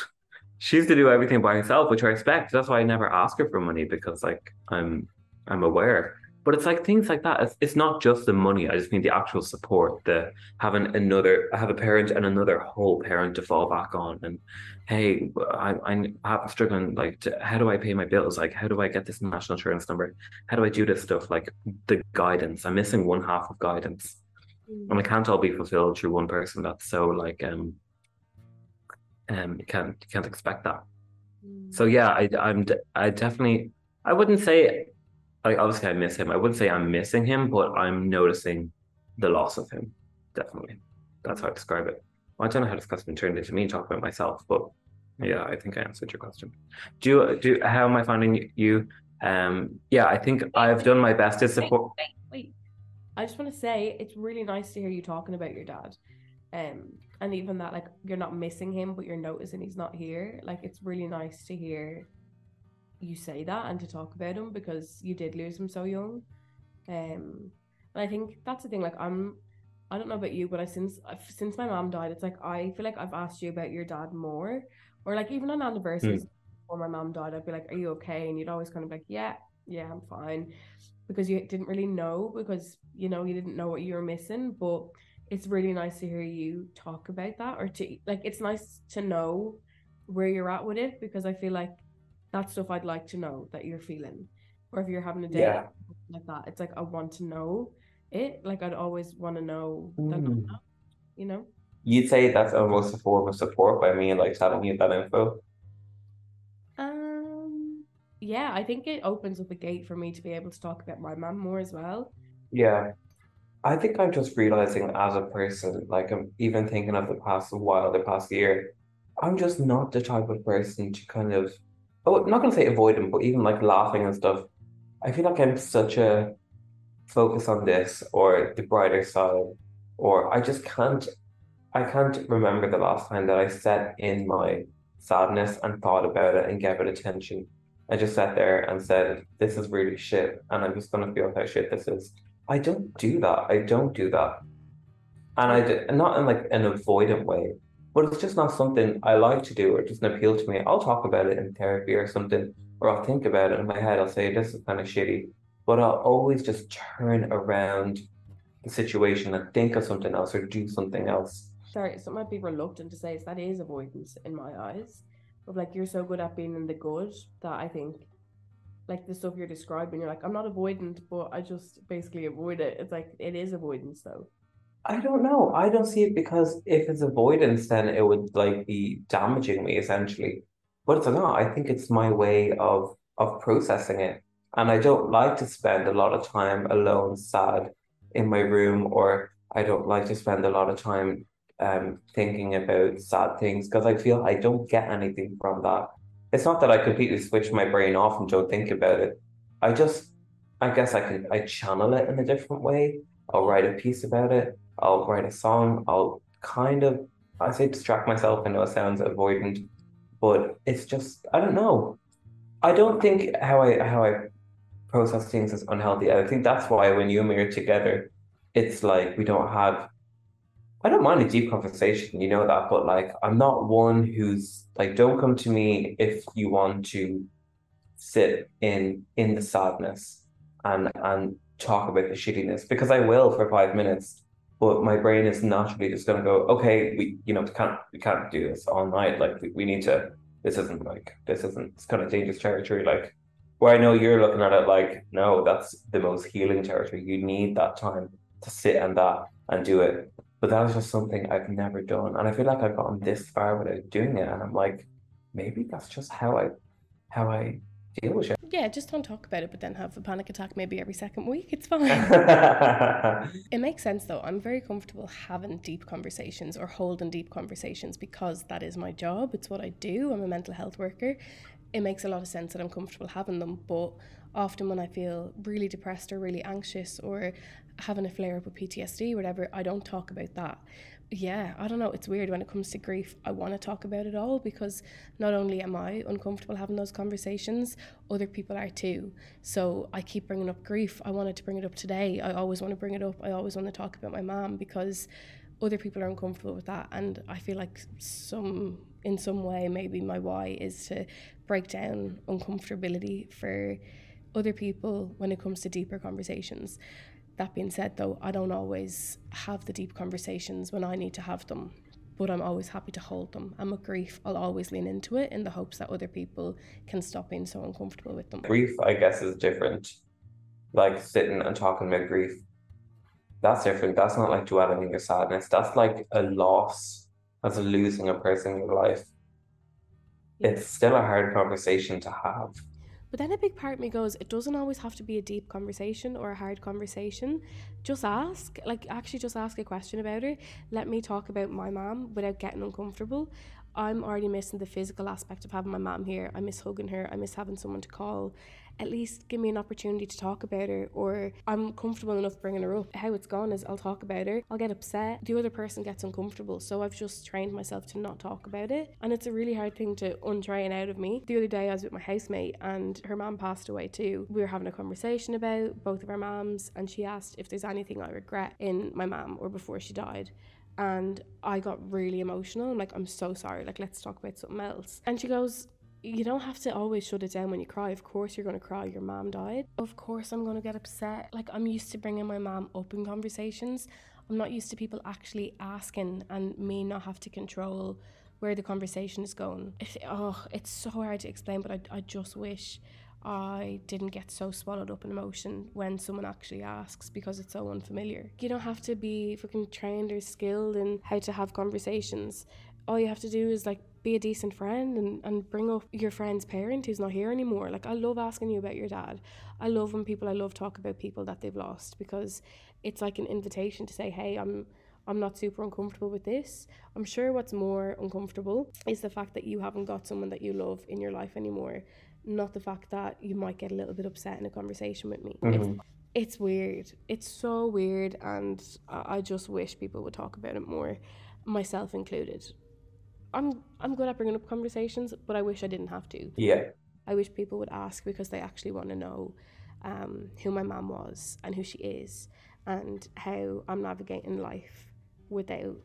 she used to do everything by herself, which I respect. That's why I never ask her for money because like I'm I'm aware. But it's like things like that. It's, it's not just the money. I just need the actual support, the having another, I have a parent and another whole parent to fall back on. And hey, I, I'm, struggling. Like, to, how do I pay my bills? Like, how do I get this national insurance number? How do I do this stuff? Like the guidance. I'm missing one half of guidance. And it can't all be fulfilled through one person. That's so like um, um, you can't you can't expect that. Mm. So yeah, I I'm I definitely I wouldn't say like obviously I miss him. I wouldn't say I'm missing him, but I'm noticing the loss of him. Definitely. That's how I describe it. Well, I don't know how this question turned into me talking about myself, but yeah, I think I answered your question. Do you do how am I finding you? Um yeah, I think I've done my best to support
wait, wait, wait. I just want to say it's really nice to hear you talking about your dad. Um and even that like you're not missing him, but you're noticing he's not here. Like it's really nice to hear you say that and to talk about him because you did lose him so young. Um, and I think that's the thing. Like I'm, I don't know about you, but I since since my mom died, it's like I feel like I've asked you about your dad more, or like even on anniversaries mm. before my mom died, I'd be like, "Are you okay?" And you'd always kind of like, "Yeah, yeah, I'm fine," because you didn't really know because you know you didn't know what you were missing, but it's really nice to hear you talk about that or to like it's nice to know where you're at with it because I feel like that's stuff I'd like to know that you're feeling. Or if you're having a day yeah. like that, it's like I want to know it. Like I'd always want to know that, mm. you know.
You'd say that's almost a form of support by me like telling you that info.
Yeah, I think it opens up a gate for me to be able to talk about my mom more as well.
Yeah. I think I'm just realizing as a person, like I'm even thinking of the past while, the past year, I'm just not the type of person to kind of oh, I'm not gonna say avoid them, but even like laughing and stuff. I feel like I'm such a focus on this or the brighter side, or I just can't. I can't remember the last time that I sat in my sadness and thought about it and gave it attention. I just sat there and said, "This is really shit," and I'm just gonna feel how shit this is. I don't do that. I don't do that, and I did, not in like an avoidant way but it's just not something I like to do or it doesn't appeal to me. I'll talk about it in therapy or something, or I'll think about it in my head. I'll say, this is kind of shitty, but I'll always just turn around the situation and think of something else or do something else.
Sorry, so might be reluctant to say is that is avoidance in my eyes. Of like you're so good at being in the good that I think like the stuff you're describing, you're like, I'm not avoidant, but I just basically avoid it. It's like it is avoidance though.
I don't know. I don't see it because if it's avoidance, then it would like be damaging me essentially. But it's not. I think it's my way of of processing it. And I don't like to spend a lot of time alone, sad in my room, or I don't like to spend a lot of time um thinking about sad things because I feel I don't get anything from that. It's not that I completely switch my brain off and don't think about it. I just I guess I can I channel it in a different way. I'll write a piece about it I'll write a song. I'll kind of, I say distract myself. I know it sounds avoidant, but it's just, I don't know. I don't think how I how I process things is unhealthy. I think that's why when you and me are together, it's like we don't have. I don't mind a deep conversation, you know that, but like I'm not one who's like, don't come to me if you want to sit in in the sadness and and talk about the shittiness because I will for five minutes but my brain is naturally just going to go, okay, we, you know, we can't, we can't do this all night. Like we, we need to, this isn't like, this isn't, it's kind of dangerous territory. Like where I know you're looking at it like, no, that's the most healing territory. You need that time to sit and that and do it. But that was just something I've never done. And I feel like I've gotten this far without doing it. And I'm like, maybe that's just how I, how I deal with it.
Yeah, just don't talk about it, but then have a panic attack maybe every second week. It's fine. it makes sense though. I'm very comfortable having deep conversations or holding deep conversations because that is my job. It's what I do. I'm a mental health worker. It makes a lot of sense that I'm comfortable having them, but often when I feel really depressed or really anxious or having a flare up of PTSD, whatever, I don't talk about that yeah, I don't know. It's weird when it comes to grief. I want to talk about it all because not only am I uncomfortable having those conversations, other people are too. So I keep bringing up grief. I wanted to bring it up today. I always want to bring it up. I always want to talk about my mom because
other people are uncomfortable with that and i feel like some in some way maybe my why is to break down uncomfortability for other people when it comes to deeper conversations that being said though i don't always have the deep conversations when i need to have them but i'm always happy to hold them and with grief i'll always lean into it in the hopes that other people can stop being so uncomfortable with them
Grief, I guess, is different. Like sitting and talking about grief. That's different. That's not like dwelling in your sadness. That's like a loss. That's losing a person in your life. It's still a hard conversation to have.
But then a big part of me goes, it doesn't always have to be a deep conversation or a hard conversation. Just ask, like, actually, just ask a question about her. Let me talk about my mom without getting uncomfortable. I'm already missing the physical aspect of having my mom here. I miss hugging her. I miss having someone to call. At least give me an opportunity to talk about her, or I'm comfortable enough bringing her up. How it's gone is I'll talk about her. I'll get upset. The other person gets uncomfortable. So I've just trained myself to not talk about it. And it's a really hard thing to untrain out of me. The other day I was with my housemate and her mom passed away too. We were having a conversation about both of our moms, and she asked if there's anything I regret in my mom or before she died and I got really emotional. I'm like, I'm so sorry. Like, let's talk about something else. And she goes, You don't have to always shut it down when you cry. Of course, you're going to cry. Your mom died. Of course, I'm going to get upset. Like, I'm used to bringing my mom up in conversations. I'm not used to people actually asking and me not have to control where the conversation is going. It, oh, it's so hard to explain, but I, I just wish I didn't get so swallowed up in emotion when someone actually asks because it's so unfamiliar. You don't have to be fucking trained or skilled in how to have conversations. All you have to do is like be a decent friend and, and bring up your friend's parent who's not here anymore. Like I love asking you about your dad. I love when people I love talk about people that they've lost because it's like an invitation to say, Hey, I'm I'm not super uncomfortable with this. I'm sure what's more uncomfortable is the fact that you haven't got someone that you love in your life anymore not the fact that you might get a little bit upset in a conversation with me.
Mhm.
It's, it's weird. It's so weird, and I, just wish people would talk about it more, myself included. I'm I'm good at bringing up conversations, but I wish I didn't have to.
Yeah.
I wish people would ask because they actually want to know um, who my mum was and who she is, and how I'm navigating life without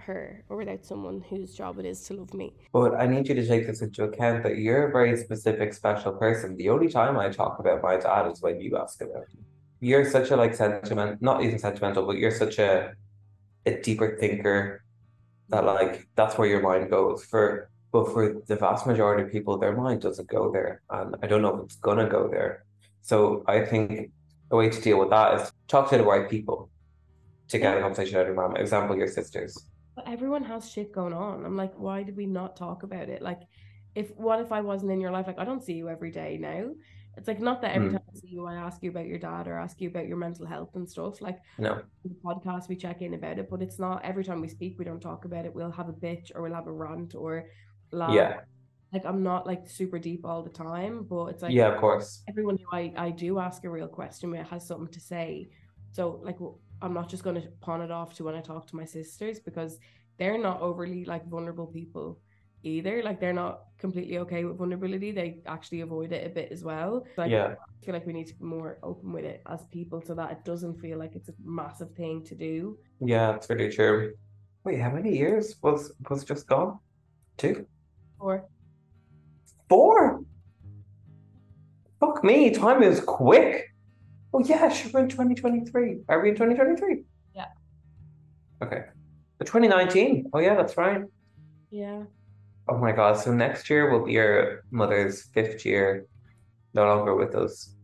her or without someone whose job it is to love me.
But I need you to take this into account that you're a very specific, special person. The only time I talk about my dad is when you ask about him. You're such a like sentiment, not even sentimental, but you're such a a deeper thinker that like that's where your mind goes. For but for the vast majority of people, their mind doesn't go there, and I don't know if it's gonna go there. So I think a way to deal with that is talk to the right people to get a conversation out of your mom. Example, your sisters.
But everyone has shit going on. I'm like, why did we not talk about it? Like, if what if I wasn't in your life? Like, I don't see you every day now. It's like not that every
Mm.
time I see you, I ask you about your dad or ask you about your mental health and stuff. Like
No.
the podcast, we check in about it, but it's not every time we speak, we don't talk about it. We'll have a bitch or we'll have a rant or laugh.
Yeah.
Like I'm not like super deep all the time, but it's like
Yeah, of course.
everyone who I, I do ask a real question it has something to say. So like I'm not just going to pawn it off to when I talk to my sisters because they're not overly like vulnerable people either. Like they're not completely okay with vulnerability. They actually avoid it a bit as well. Like
Yeah.
I feel like we need to be more open with it as people so that it doesn't feel like it's a massive thing to do.
Yeah, that's really true. Wait, how many years was was just gone? Two?
Or
Four? Fuck me, time is quick. Oh yeah, sure, we're in 2023. Are we in 2023?
Yeah.
Okay. The 2019. Oh yeah, that's right.
yeah.
Oh my god, so next year will be your mother's fifth year no longer with us.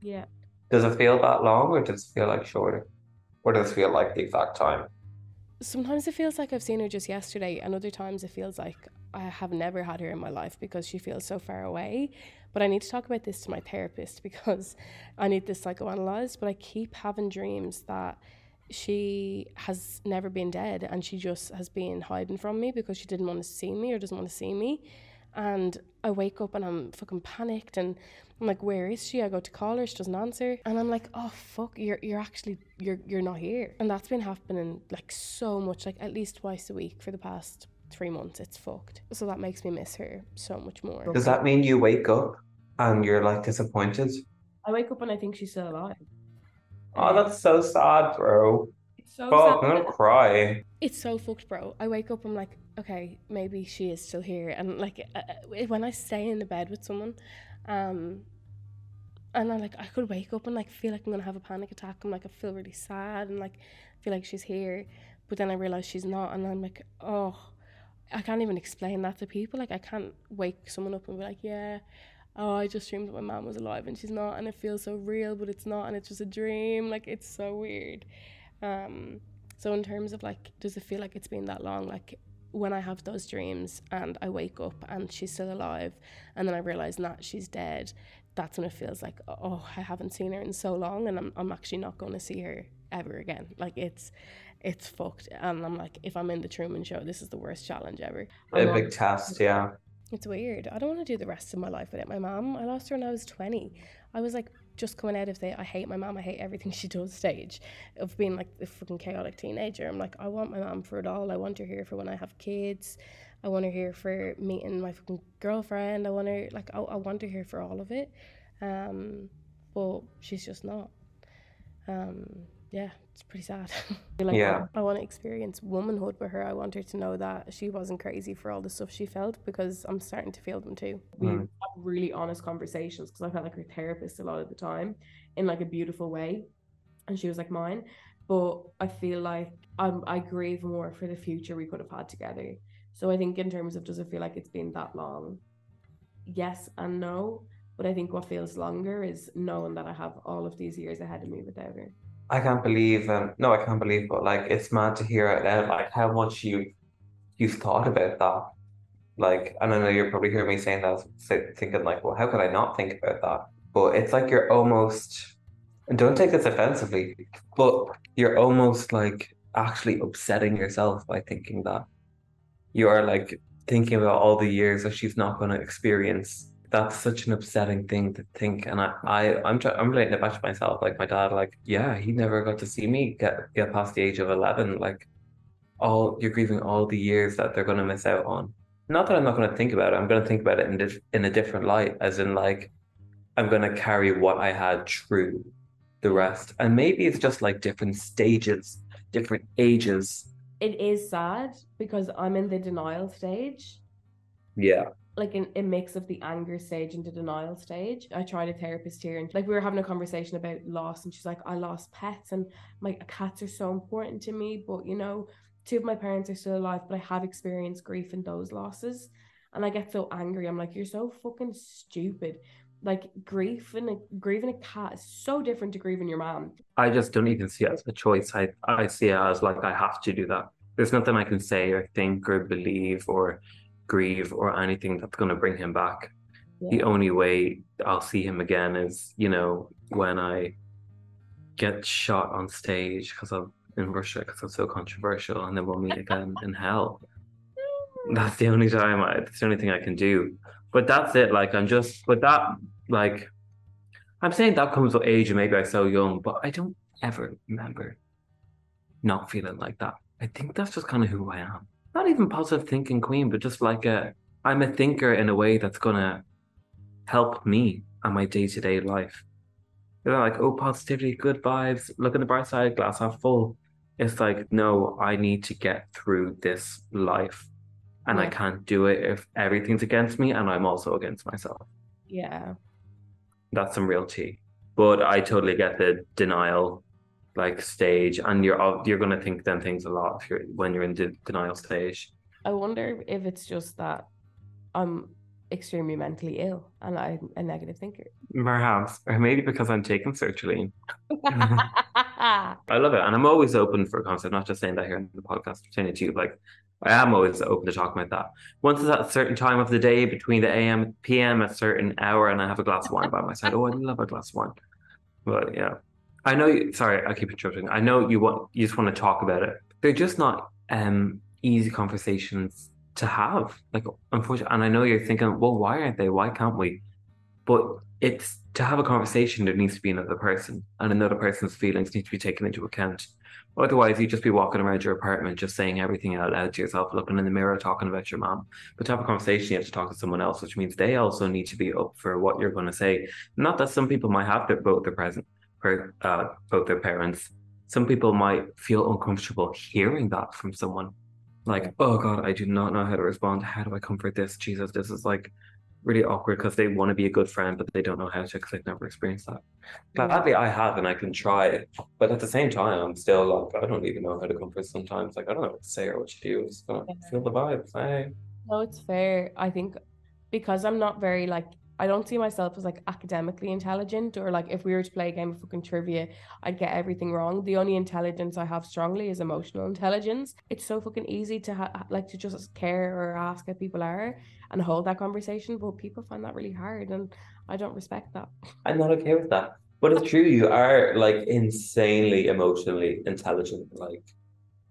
Yeah.
Does it feel that long or does it feel like shorter? Or does it feel like the exact time?
Sometimes it feels like I've seen her just yesterday, and other times it feels like I have never had her in my life because she feels so far away. But I need to talk about this to my therapist because I need this psychoanalyzed. But I keep having dreams that she has never been dead and she just has been hiding from me because she didn't want to see me or doesn't want to see me. And I wake up and I'm fucking panicked and I'm like, where is she? I go to call her, she doesn't answer. And I'm like, oh fuck, you're you're actually you're you're not here. And that's been happening like so much, like at least twice a week for the past three months. It's fucked. So that makes me miss her so much more.
Does that mean you wake up and you're like disappointed?
I wake up and I think she's still alive.
Oh, that's so sad, bro.
It's so
Fuck,
sad.
I'm gonna cry.
It's so fucked, bro. I wake up, I'm like, okay, maybe she is still here, and like uh, uh, when I stay in the bed with someone, um, and I like I could wake up and like feel like I'm gonna have a panic attack. I'm like I feel really sad and like feel like she's here, but then I realize she's not, and I'm like, oh, I can't even explain that to people. Like I can't wake someone up and be like, yeah. Oh, I just dreamed that my mom was alive and she's not, and it feels so real, but it's not, and it's just a dream. Like it's so weird. Um, so in terms of like, does it feel like it's been that long? Like when I have those dreams and I wake up and she's still alive, and then I realize that she's dead, that's when it feels like, oh, I haven't seen her in so long, and I'm I'm actually not going to see her ever again. Like it's it's fucked, and I'm like, if I'm in the Truman Show, this is the worst challenge ever.
A big test, yeah.
It's weird. I don't want to do the rest of my life without my mom. I lost her when I was 20. I was like just coming out of the I hate my mom, I hate everything she does stage of being like the fucking chaotic teenager. I'm like, I want my mom for it all. I want her here for when I have kids. I want her here for meeting my fucking girlfriend. I want her like I, I want her here for all of it. Um, but she's just not. Um, yeah, it's pretty sad. like,
Yeah.
I, I want to experience womanhood with her. I want her to know that she wasn't crazy for all the stuff she felt because I'm starting to feel them too.
we
Mm.
have really honest conversations because I felt like her therapist a lot of the time in like a beautiful way, and she was like mine. But I feel like I'm, I grieve more for the future we could have had together. So I think in terms of does it feel like it's been that long? Yes and no. But I think what feels longer is knowing that I have all of these years ahead of me without her.
I can't believe um no I can't believe but like it's mad to hear it out like how much you you've thought about that. Like and I know you're probably hearing me saying that thinking like well how could I not think about that? But it's like you're almost and don't take this offensively but you're almost like actually upsetting yourself by thinking that. You are like thinking about all the years that she's not going to experience that's such an upsetting thing to think and I, I I'm try, I'm relating it back to myself like my dad like yeah he never got to see me get get past the age of 11 like all you're grieving all the years that they're going to miss out on. Not that I'm not going to think about it I'm going to think about it in, dif- in a different light as in like I'm going to carry what I had through the rest and maybe it's just like different stages different ages.
It is sad because I'm in the denial stage.
yeah
like in a mix of the anger stage and the denial stage. I tried a therapist here and like we were having a conversation about loss and she's like, I lost pets and my cats are so important to me. But you know, two of my parents are still alive, but I have experienced grief in those losses. And I get so angry. I'm like, you're so fucking stupid. Like grief and a, grieving a cat is so different to grieving your mom.
I just don't even see it as a choice. I, I see it as like I have to do that. There's nothing I can say or think or believe or grieve or anything that's going to bring him back. The only way I'll see him again is, you know, when I get shot on stage because I'm in Russia because I'm so controversial, and then we'll meet again in hell. That's the only time I, that's the only thing I can do. But that's it. Like I'm just, but that, like, I'm saying that comes with age, and maybe I'm so young, but I don't ever remember not feeling like that. I think that's just kind of who I am. Not even positive thinking queen, but just like a, I'm a thinker in a way that's gonna help me and my day to day life. You know, like, oh, positivity, good vibes, look at the bright side, glass half full. It's like, no, I need to get through this life. And I can't do it if everything's against me and I'm also against myself.
Yeah.
That's some real tea. But I totally get the denial like stage and you're you're gonna think them things a lot if you're when you're in the denial stage.
I wonder if it's just that I'm extremely mentally ill and I'm a negative thinker.
Perhaps. Or maybe because I'm taking sertraline. I love it. And I'm always open for a concept, not just saying that here in the podcast, saying it to you. Like I am always open to talk about that. Once it's at a certain time of the day between the AM and PM, a certain hour, and I have a glass of wine by my side. Oh, I love a glass of wine. But yeah. I know you sorry, I keep interrupting. I know you want you just want to talk about it. They're just not um easy conversations to have. Like unfortunately and I know you're thinking, well, why aren't they? Why can't we? But it's to have a conversation, there needs to be another person, and another person's feelings need to be taken into account. Otherwise, you'd just be walking around your apartment, just saying everything out loud to yourself, looking in the mirror, talking about your mom. But to have a conversation, you have to talk to someone else, which means they also need to be up for what you're going to say. Not that some people might have their, both their present, per- uh, both their parents some people might feel uncomfortable hearing that from someone. Like, oh God, I do not know how to respond. How do I comfort this? Jesus, this is like really awkward because they want to be a good friend, but they don't know how to because they've never experienced that. Gladly, I have, and I can try it. But at the same time, I'm still like, I don't even know how to comfort sometimes. Like, I don't know what to say or what to do. Just
Yeah.
feel the vibes. Hey.
No, it's fair. I think because I'm not very like I don't see myself as like academically intelligent or like if we were to play a game of fucking trivia, I'd get everything wrong. The only intelligence I have strongly is emotional intelligence. It's so fucking easy to ha- like to just care or ask how people are and hold that conversation, but people find that really hard, and I don't respect that.
I'm not okay with that. But it's true, you are like insanely emotionally intelligent, like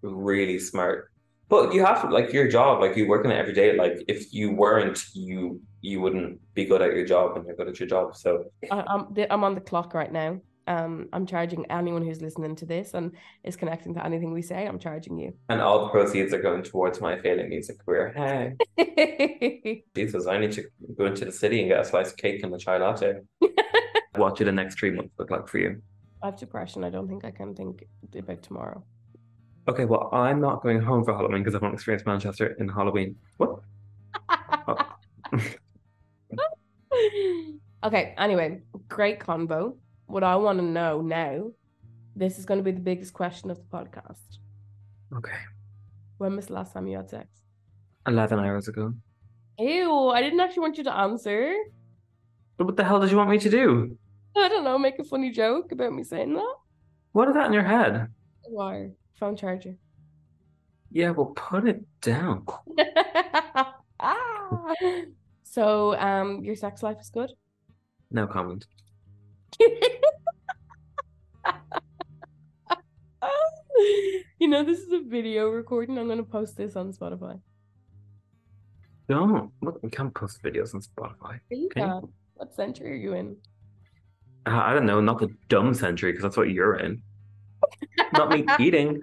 really smart. But you have to like your job, like you work in it every day. Like if you weren't, you you wouldn't be good at your job and you're good at your job. So
I, I'm the, I'm on the clock right now. Um, I'm charging anyone who's listening to this and is connecting to anything we say. I'm charging you.
and all the proceeds are going towards my failing music career. Hey, Jesus, I need to go into the city and get a slice of cake and a chai latte. what do the next three months look like for you?
I have depression. I don't think I can think about tomorrow.
Okay, well, I'm not going home for Halloween because I won't experience Manchester in Halloween. What?
okay, anyway, great convo. What I want to know now, this is going to be the biggest question of the podcast.
Okay.
When was the last time you had sex?
11 hours ago.
Ew, I didn't actually want you to answer.
But what the hell did you want me to do?
I don't know, make a funny joke about me saying that.
What is that in your head?
Wire, phone charger.
Yeah, well, put it down.
Ah. so, um, your sex life is good?
No comment.
you know, this is a video recording. I'm going to post this on Spotify.
Don't. Look, we can't post videos on Spotify.
You What century are you in?
Uh, I don't know, not the dumb century, because that's what you're in. Not me eating.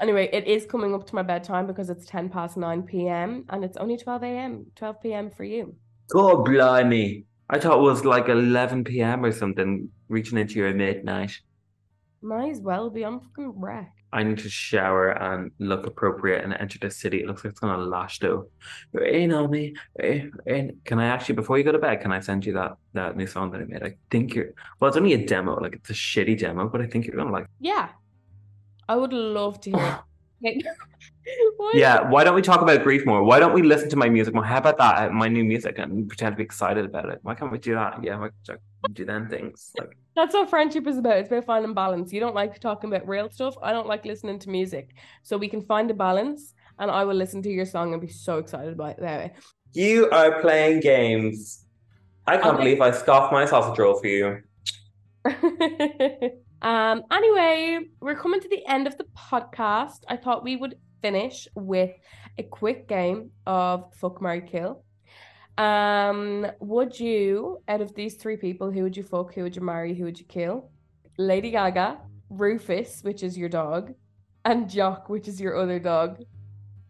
Anyway, it is coming up to my bedtime because it's 10 past 9 p.m. and it's only 12 a.m., 12 p.m. for you.
God blimey. I thought it was like 11 p.m. or something, reaching into your midnight.
Might as well be. I'm fucking wrecked.
I need to shower and look appropriate and enter the city. It looks like it's gonna lash though. Rain on me. rain, rain. Can I actually, before you go to bed, can I send you that that new song that I made? I think you're. Well, it's only a demo. Like it's a shitty demo, but I think you're gonna like.
Yeah. I would love to hear
Yeah. Why don't we talk about grief more? Why don't we listen to my music more? How about that? My new music and pretend to be excited about it. Why can't we do that? Yeah. Why can't we do them things? Like.
That's what friendship is about. It's about finding balance. You don't like talking about real stuff. I don't like listening to music. So we can find a balance and I will listen to your song and be so excited about it.
You are playing games. I can't
Okay.
believe I scoffed my sausage roll for you.
um anyway we're coming to the end of the podcast. I thought we would finish with a quick game of fuck Mary kill. Um would you out of these three people who would you fuck who would you marry who would you kill? Lady gaga rufus which is your dog and jock which is your other dog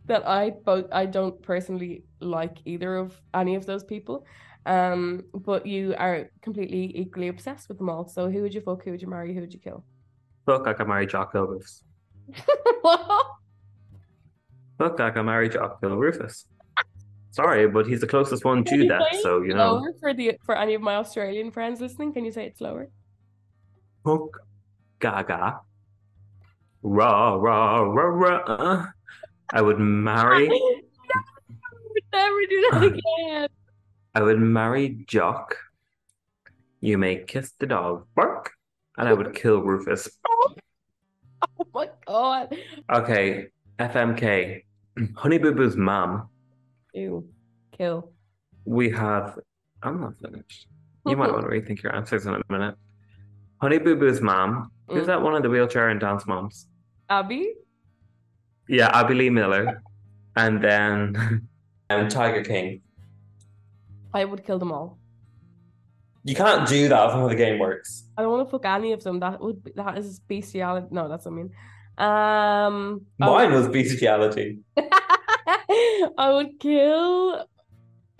that i both i don't personally like either of any of those people um, but you are completely equally obsessed with them all. So who would you fuck? Who would you marry? Who would you kill?
Fuck, I can marry Jock Rufus.
What?
Look, I can marry Jock Rufus. Sorry, but he's the closest one to that, so you know.
For the for any of my Australian friends listening, can you say it slower?
Fuck, gaga, rah, rah, rah, rah. I would marry,
no, would never do that again.
I would marry Jock. You may kiss the dog, bark, and I would kill Rufus.
Oh my god.
Okay, FMK, Honey Boo Boo's mom.
Ew. Kill.
We have. I'm not finished. You might want to rethink your answers in a minute. Honey Boo Boo's mom. Who's
Mm.
that one of the wheelchair and dance moms?
Abby?
Yeah, Abby Lee Miller. And then um, Tiger King.
I would kill them all.
You can't do that. That's how the game works.
I don't want to fuck any of them. That would be, that is bestiality. No, that's what I mean. Um
Mine was bestiality.
I would kill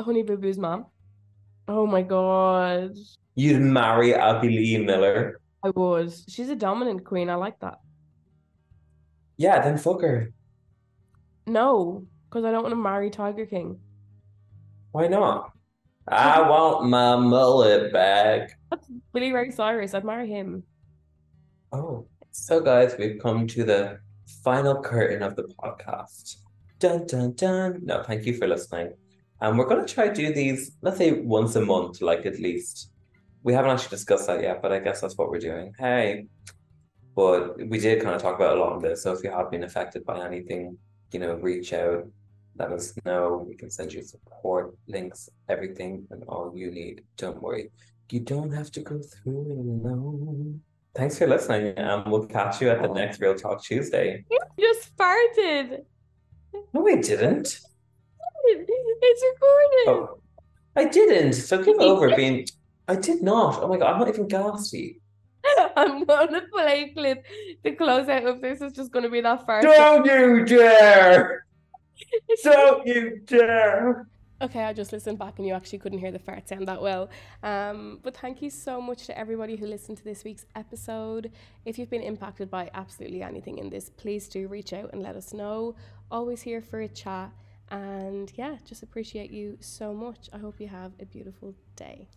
Honey Boo Boo's mom. Oh my god.
You'd marry Abby Lee Miller.
I would. She's a dominant queen. I like that.
Yeah, then fuck her.
No, because I don't want to marry Tiger King.
Why not? I want my mullet back.
That's Billy Ray Cyrus. I'd marry him.
Oh, so guys, we've come to the final curtain of the podcast. Dun dun dun. No, thank you for listening. And we're gonna try to do these, let's say once a month, like at least. We haven't actually discussed that yet, but I guess that's what we're doing. Hey. But we did kind of talk about a lot of this. So if you have been affected by anything, you know, reach out, let us know. We can send you support links, everything, and all you need. Don't worry. You don't have to go through it alone. Thanks for listening, and we'll catch you at the next Real Talk Tuesday.
You just farted.
No, we didn't.
It's recorded.
Oh, I didn't. So give over being. I did not. Oh my god, I'm not even gassy.
I'm gonna play clip. The close out of this is just gonna be that fart.
Don't you dare! Don't you dare!
Okay, I just listened back and you actually couldn't hear the fart sound that well. Um, but thank you so much to everybody who listened to this week's episode. If you've been impacted by absolutely anything in this, please do reach out and let us know. Always here for a chat. And yeah, just appreciate you so much. I hope you have a beautiful day.